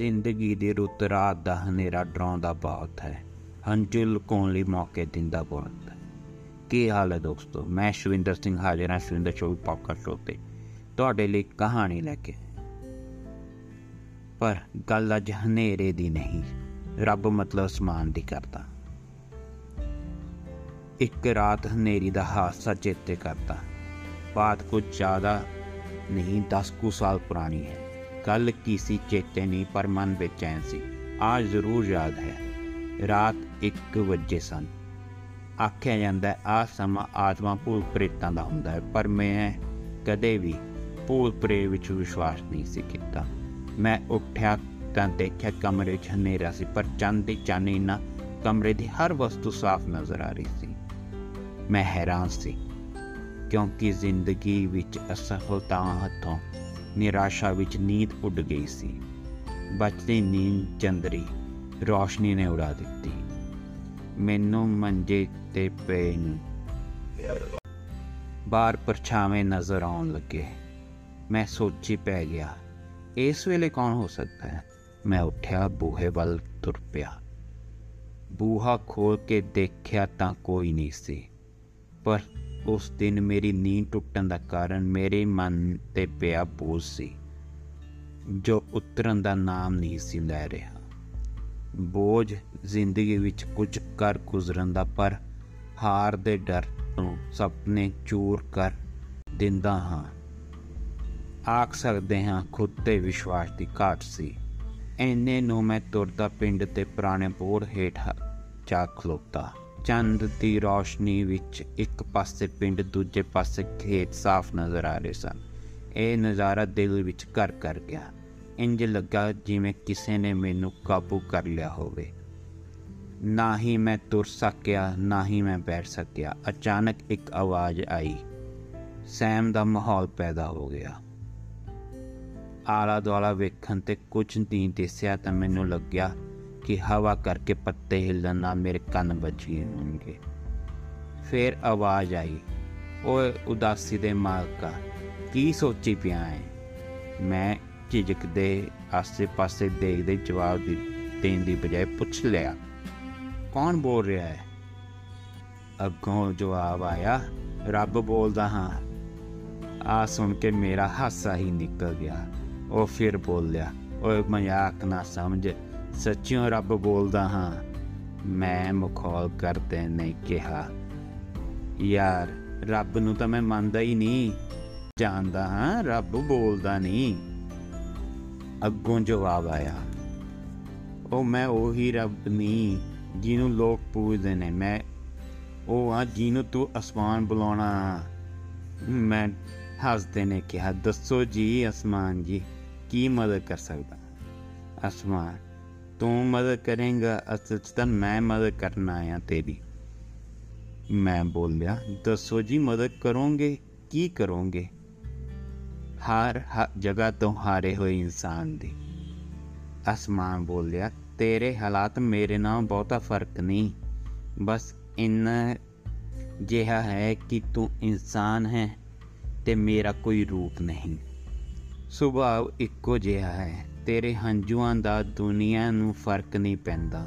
ਜ਼ਿੰਦਗੀ ਦੀ ਰੁੱਤ ਰਾਤ ਦਾ ਹਨੇਰਾ ਡਰਾਉਂਦਾ ਬਹੁਤ ਹੈ। ਹੰਝੂ ਲੁਕਾਉਣ ਲਈ ਮੌਕੇ ਦਿੰਦਾ ਬਹੁਤ ਹੈ। ਕੀ ਹਾਲ ਹੈ ਦੋਸਤੋ? ਮੈਂ ਸ਼ਵਿੰਦਰ ਸਿੰਘ, ਹਾਜ਼ਰ ਹਾਂ ਸ਼ਵਿੰਦਰ ਸ਼ੋਅ ਪੌਡਕਾਸਟ ਸ਼ੋਅ ਤੇ। ਤੁਹਾਡੇ ਲਈ ਕਹਾਣੀ ਲੈ ਕੇ ਪਰ ਗੱਲ ਅੱਜ ਹਨੇਰੇ ਦੀ ਨਹੀਂ, ਰੱਬ ਮਤਲਬ ਅਸਮਾਨ ਦੀ ਕਰਦਾ। ਇੱਕ ਰਾਤ ਹਨੇਰੀ ਦਾ ਹਾਦਸਾ ਚੇਤੇ ਕਰਦਾ। ਬਾਤ ਕੁਝ ਜ਼ਿਆਦਾ ਨਹੀਂ 10 ਕੁ ਸਾਲ ਪੁਰਾਣੀ ਹੈ। ਕੱਲ ਕੀ ਸੀ ਚੇਤੇ ਨਹੀਂ ਪਰ ਮਨ ਬੇਚੈਨ ਸੀ। ਆਜ ਜ਼ਰੂਰ ਯਾਦ ਹੈ। ਰਾਤ 1 ਵਜੇ ਸਨ। ਆਖਿਆ ਜਾਂਦਾ ਆ ਸਮਾਂ ਆਤਮਾ ਭੂਤ ਪ੍ਰੇਤਾਂ ਦਾ ਹੁੰਦਾ ਹੈ, ਪਰ ਮੈਂ ਕਦੇ ਵੀ ਭੂਤ ਪ੍ਰੇਤ ਵਿੱਚ ਵਿਸ਼ਵਾਸ ਨਹੀਂ ਸੀ ਕੀਤਾ। ਮੈਂ ਉੱਠਿਆ ਤਾਂ ਦੇਖਿਆ ਕਮਰੇ 'ਚ ਹਨੇਰਾ ਸੀ, ਪਰ ਚੰਦ ਦੀ ਚਾਨਣੀ ਨਾਲ ਕਮਰੇ ਦੀ ਹਰ ਵਸਤੂ ਸਾਫ਼ ਨਜ਼ਰ ਆ ਰਹੀ ਸੀ। ਮੈਂ ਹੈਰਾਨ ਸੀ, ਕਿਉਂਕਿ ਜ਼ਿੰਦਗੀ ਵਿੱਚ ਅਸਫਲਤਾਵਾਂ ਹੱਥੋਂ ਨਿਰਾਸ਼ਾ ਵਿੱਚ ਨੀਂਦ ਉੱਡ ਗਈ ਸੀ। ਬਚਦੀ ਨੀਂਦ ਚੰਦਰੀ ਰੋਸ਼ਨੀ ਨੇ ਉਡਾ ਦਿੱਤੀ। ਮੈਨੂੰ ਮੰਜੇ ਤੇ ਪਏ ਨੂੰ ਬਾਹਰ ਪਰਛਾਵੇਂ ਨਜ਼ਰ ਆਉਣ ਲੱਗੇ। ਮੈਂ ਸੋਚੀ ਪੈ ਗਿਆ, ਇਸ ਵੇਲੇ ਕੌਣ ਹੋ ਸਕਦਾ ਹੈ? ਮੈਂ ਉੱਠਿਆ, ਬੂਹੇ ਵੱਲ ਤੁਰ ਪਿਆ। ਬੂਹਾ ਖੋਲ ਕੇ ਦੇਖਿਆ ਤਾਂ ਕੋਈ ਨਹੀਂ ਸੀ, ਪਰ ਉਸ ਦਿਨ ਮੇਰੀ ਨੀਂਦ ਟੁੱਟਣ ਦਾ ਕਾਰਨ ਮੇਰੇ ਮਨ ਤੇ ਪਿਆ ਬੋਝ ਸੀ, ਜੋ ਉਤਰਨ ਦਾ ਨਾਮ ਨਹੀਂ ਸੀ ਲੈ ਰਿਹਾ। ਬੋਝ ਜ਼ਿੰਦਗੀ ਵਿੱਚ ਕੁਝ ਕਰ ਗੁਜ਼ਰਨ ਦਾ, ਪਰ ਹਾਰ ਦੇ ਡਰ ਤੋਂ ਸੁਪਨੇ ਚੂਰ ਕਰ ਦਿੰਦਾ ਹਾਂ। ਆਖ ਸਕਦੇ ਹਾਂ, ਖੁਦ ਤੇ ਵਿਸ਼ਵਾਸ ਦੀ ਘਾਟ ਸੀ। ਐਨੇ ਨੂੰ ਮੈਂ ਤੁਰਦਾ ਪਿੰਡ ਤੇ ਪੁਰਾਣੇ ਬੋੜ ਹੇਠ ਜਾ ਖਲੋਤਾ। ਚੰਦ ਦੀ ਰੋਸ਼ਨੀ ਵਿੱਚ ਇੱਕ ਪਾਸੇ ਪਿੰਡ, ਦੂਜੇ ਪਾਸੇ ਖੇਤ ਸਾਫ਼ ਨਜ਼ਰ ਆ ਰਹੇ ਸਨ। ਇਹ ਨਜ਼ਾਰਾ ਦਿਲ ਵਿੱਚ ਘਰ ਕਰ ਗਿਆ। ਇੰਜ ਲੱਗਾ ਜਿਵੇਂ ਕਿਸੇ ਨੇ ਮੈਨੂੰ ਕਾਬੂ ਕਰ ਲਿਆ ਹੋਵੇ। ਨਾ ਹੀ ਮੈਂ ਤੁਰ ਸਕਿਆ, ਨਾ ਹੀ ਮੈਂ ਬੈਠ ਸਕਿਆ। ਅਚਾਨਕ ਇੱਕ ਆਵਾਜ਼ ਆਈ। ਸੈਮ ਦਾ ਮਾਹੌਲ ਪੈਦਾ ਹੋ ਗਿਆ। ਆਲਾ ਦੁਆਲਾ ਵੇਖਣ ਤੇ ਕੁਝ ਨਹੀਂ ਦਿਸਿਆ ਤਾਂ ਮੈਨੂੰ ਲੱਗਿਆ ਕਿ ਹਵਾ ਕਰਕੇ ਪੱਤੇ ਹਿੱਲਣ ਨਾਲ ਮੇਰੇ ਕੰਨ ਵੱਜੇ ਹੋਣਗੇ। ਫਿਰ ਆਵਾਜ਼ ਆਈ, ਓਏ ਉਦਾਸੀ ਦੇ ਮਾਲਕਾ, ਕੀ ਸੋਚੀ ਪਿਆ ਹੈ? ਮੈਂ ਝਿਜਕਦੇ ਆਸੇ-ਪਾਸੇ ਦੇਖਦੇ ਜਵਾਬ ਦੇਣ ਦੀ ਬਜਾਏ ਪੁੱਛ ਲਿਆ, ਕੌਣ ਬੋਲ ਰਿਹਾ ਹੈ? ਅੱਗੋਂ ਜਵਾਬ ਆਇਆ, ਰੱਬ ਬੋਲਦਾ ਹਾਂ। ਆ ਸੁਣ ਕੇ ਮੇਰਾ ਹਾਸਾ ਹੀ ਨਿਕਲ ਗਿਆ। ਉਹ ਫਿਰ ਬੋਲਿਆ, ਓਏ ਮਜ਼ਾਕ ਨਾ ਸਮਝ ਸੱਚਿਓ ਰੱਬ ਬੋਲਦਾ ਹਾਂ, ਮੈਂ ਮਖੌਲ ਕਰਦੇ ਨਹੀਂ ਕਿਹਾ। ਯਾਰ, ਰੱਬ ਨੂੰ ਤਾਂ ਮੈਂ ਮੰਨਦਾ ਹੀ ਨਹੀਂ। ਜਾਣਦਾ ਹਾਂ, ਰੱਬ ਬੋਲਦਾ ਨਹੀਂ। ਅੱਗੋਂ ਜਵਾਬ ਆਇਆ, ਉਹ ਮੈਂ ਉਹੀ ਰੱਬ ਨਹੀਂ, ਜਿਹਨੂੰ ਲੋਕ ਪੂਜਦੇ ਨੇ। ਮੈਂ, ਉਹ ਆ ਜਿਹਨੂੰ ਤੂੰ ਅਸਮਾਨ ਬੁਲਾਉਣਾ ਮੈਂ ਹੱਸਦੇ ਨੇ ਕਿਹਾ, ਦੱਸੋ ਜੀ ਅਸਮਾਨ ਜੀ, ਕੀ ਮਦਦ ਕਰ ਸਕਦਾ? ਅਸਮਾਨ ਤੂੰ ਮਦਦ ਕਰੇਂਗਾ, ਅਸਲ 'ਚ ਤਾਂ ਮੈਂ ਮਦਦ ਕਰਨਾ ਆਇਆ ਤੇਰੀ। ਮੈਂ ਬੋਲਿਆ, ਦੱਸੋ ਜੀ, ਮਦਦ ਕਰੋਗੇ, ਕੀ ਕਰੋਗੇ? ਹਰ ਜਗ੍ਹਾ ਤੋਂ ਹਾਰੇ ਹੋਏ ਇਨਸਾਨ ਦੀ। ਅਸਮਾਨ ਬੋਲਿਆ, ਤੇਰੇ ਹਾਲਾਤ ਮੇਰੇ ਨਾਲ ਬਹੁਤਾ ਫ਼ਰਕ ਨਹੀਂ। ਬਸ ਇੰਨਾ ਜਿਹਾ ਹੈ ਕਿ ਤੂੰ ਇਨਸਾਨ ਹੈ ਤੇ ਮੇਰਾ ਕੋਈ ਰੂਪ ਨਹੀਂ। ਸੁਭਾਅ ਇੱਕੋ ਜਿਹਾ ਹੈ। ਤੇਰੇ ਹੰਝੂਆਂ ਦਾ ਦੁਨੀਆ ਨੂੰ ਫ਼ਰਕ ਨਹੀਂ ਪੈਂਦਾ।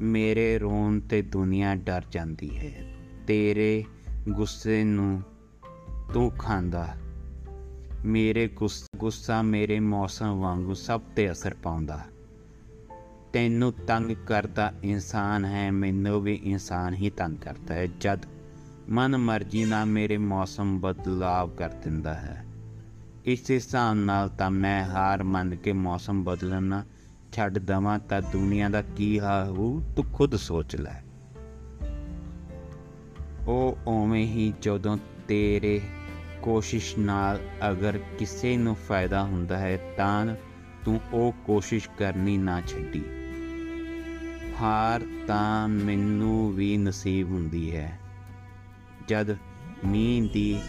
ਮੇਰੇ ਰੋਣ ਤੇ ਦੁਨੀਆ ਡਰ ਜਾਂਦੀ ਹੈ। ਤੇਰੇ ਗੁੱਸੇ ਨੂੰ ਤੂੰ ਖਾਂਦਾ। ਮੇਰੇ ਗੁੱਸਾ ਮੇਰੇ ਮੌਸਮ ਵਾਂਗੂ ਸਭ ਤੇ ਅਸਰ ਪਾਉਂਦਾ। ਤੈਨੂੰ ਤੰਗ ਕਰਦਾ ਇਨਸਾਨ ਹੈ, ਮੈਨੂੰ ਵੀ ਇਨਸਾਨ ਹੀ ਤੰਗ ਕਰਦਾ ਹੈ। ਜਦ ਮਨ ਮਰਜ਼ੀ ਨਾਲ ਮੇਰੇ ਮੌਸਮ ਬਦਲਾਵ ਕਰ ਦਿੰਦਾ ਹੈ। ਇਸ ਹਿਸਾਬ ਨਾਲ ਤਾਂ ਮੈਂ ਹਾਰ ਮੰਨ ਕੇ ਮੌਸਮ ਬਦਲਣਾ ਛੱਡ ਦਵਾਂ, ਤਾਂ ਦੁਨੀਆ ਦਾ ਕੀ ਹਾਲ ਹੋ ਤੂੰ ਖੁਦ ਸੋਚ ਲੈ। ਉਹ ਓਵੇਂ ਹੀ ਜਦੋਂ ਤੇਰੇ ਕੋਸ਼ਿਸ਼ ਨਾਲ ਅਗਰ ਕਿਸੇ ਨੂੰ ਫਾਇਦਾ ਹੁੰਦਾ ਹੈ, ਤਾਂ ਤੂੰ ਉਹ ਕੋਸ਼ਿਸ਼ ਕਰਨੀ ਨਾ ਛੱਡੀ। ਹਾਰ ਤਾਂ ਮੈਨੂੰ ਵੀ ਨਸੀਬ ਹੁੰਦੀ ਹੈ। ਜਦ ਮੀਂਹ ਦੀ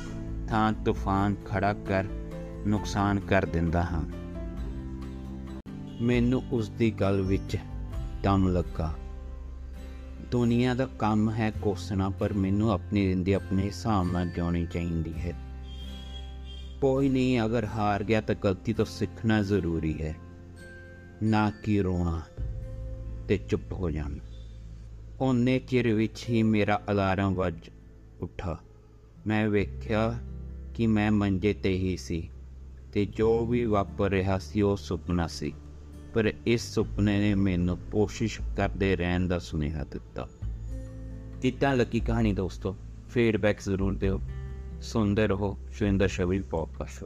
ਥਾਂ ਤੂਫਾਨ ਖੜਾ ਕਰ ਨੁਕਸਾਨ ਕਰ ਦਿੰਦਾ ਹਾਂ। ਮੈਨੂੰ ਉਸ ਦੀ ਗੱਲ ਵਿੱਚ ਦਮ ਲੱਗਾ। ਦੁਨੀਆ ਦਾ ਕੰਮ ਹੈ ਕੋਸਣਾ, ਪਰ ਮੈਨੂੰ ਆਪਣੀ ਜ਼ਿੰਦਗੀ ਆਪਣੇ ਹਿਸਾਬ ਨਾਲ ਜਿਉਣੀ ਚਾਹੀਦੀ ਹੈ। ਕੋਈ ਨਹੀਂ, ਅਗਰ ਹਾਰ ਗਿਆ ਤਾਂ ਗਲਤੀ ਤੋਂ ਸਿੱਖਣਾ ਜ਼ਰੂਰੀ ਹੈ। ਨਾ ਕਿ ਰੋਣਾ ਤੇ ਚੁੱਪ ਹੋ ਜਾਣਾ। ਉਹਨੇ ਚਿਰ ਵਿੱਚ ਹੀ ਮੇਰਾ ਅਲਾਰਮ ਵੱਜ ਉੱਠਾ। ਮੈਂ ਵੇਖਿਆ ਕਿ ਮੈਂ ਮੰਜੇ ਤੇ ਹੀ ਸੀ। ਤੇ ਜੋ ਵੀ ਵਾਪਰ ਰਿਹਾ ਸੀ ਉਹ ਸੁਪਨਾ ਸੀ। ਪਰ ਇਸ ਸੁਪਨੇ ਨੇ ਮੈਨੂੰ ਕੋਸ਼ਿਸ਼ ਕਰਦੇ ਰਹਿਣ ਦਾ ਸੁਨੇਹਾ ਦਿੱਤਾ। ਕਿੱਦਾਂ ਲੱਗੀ ਕਹਾਣੀ ਦੋਸਤੋ? ਫੀਡਬੈਕ ਜ਼ਰੂਰ ਦਿਓ। ਸੁਣਦੇ ਰਹੋ। ਸ਼ਿੰਦਰ ਸ਼ਵੀ ਪੋਡਕਾਸਟ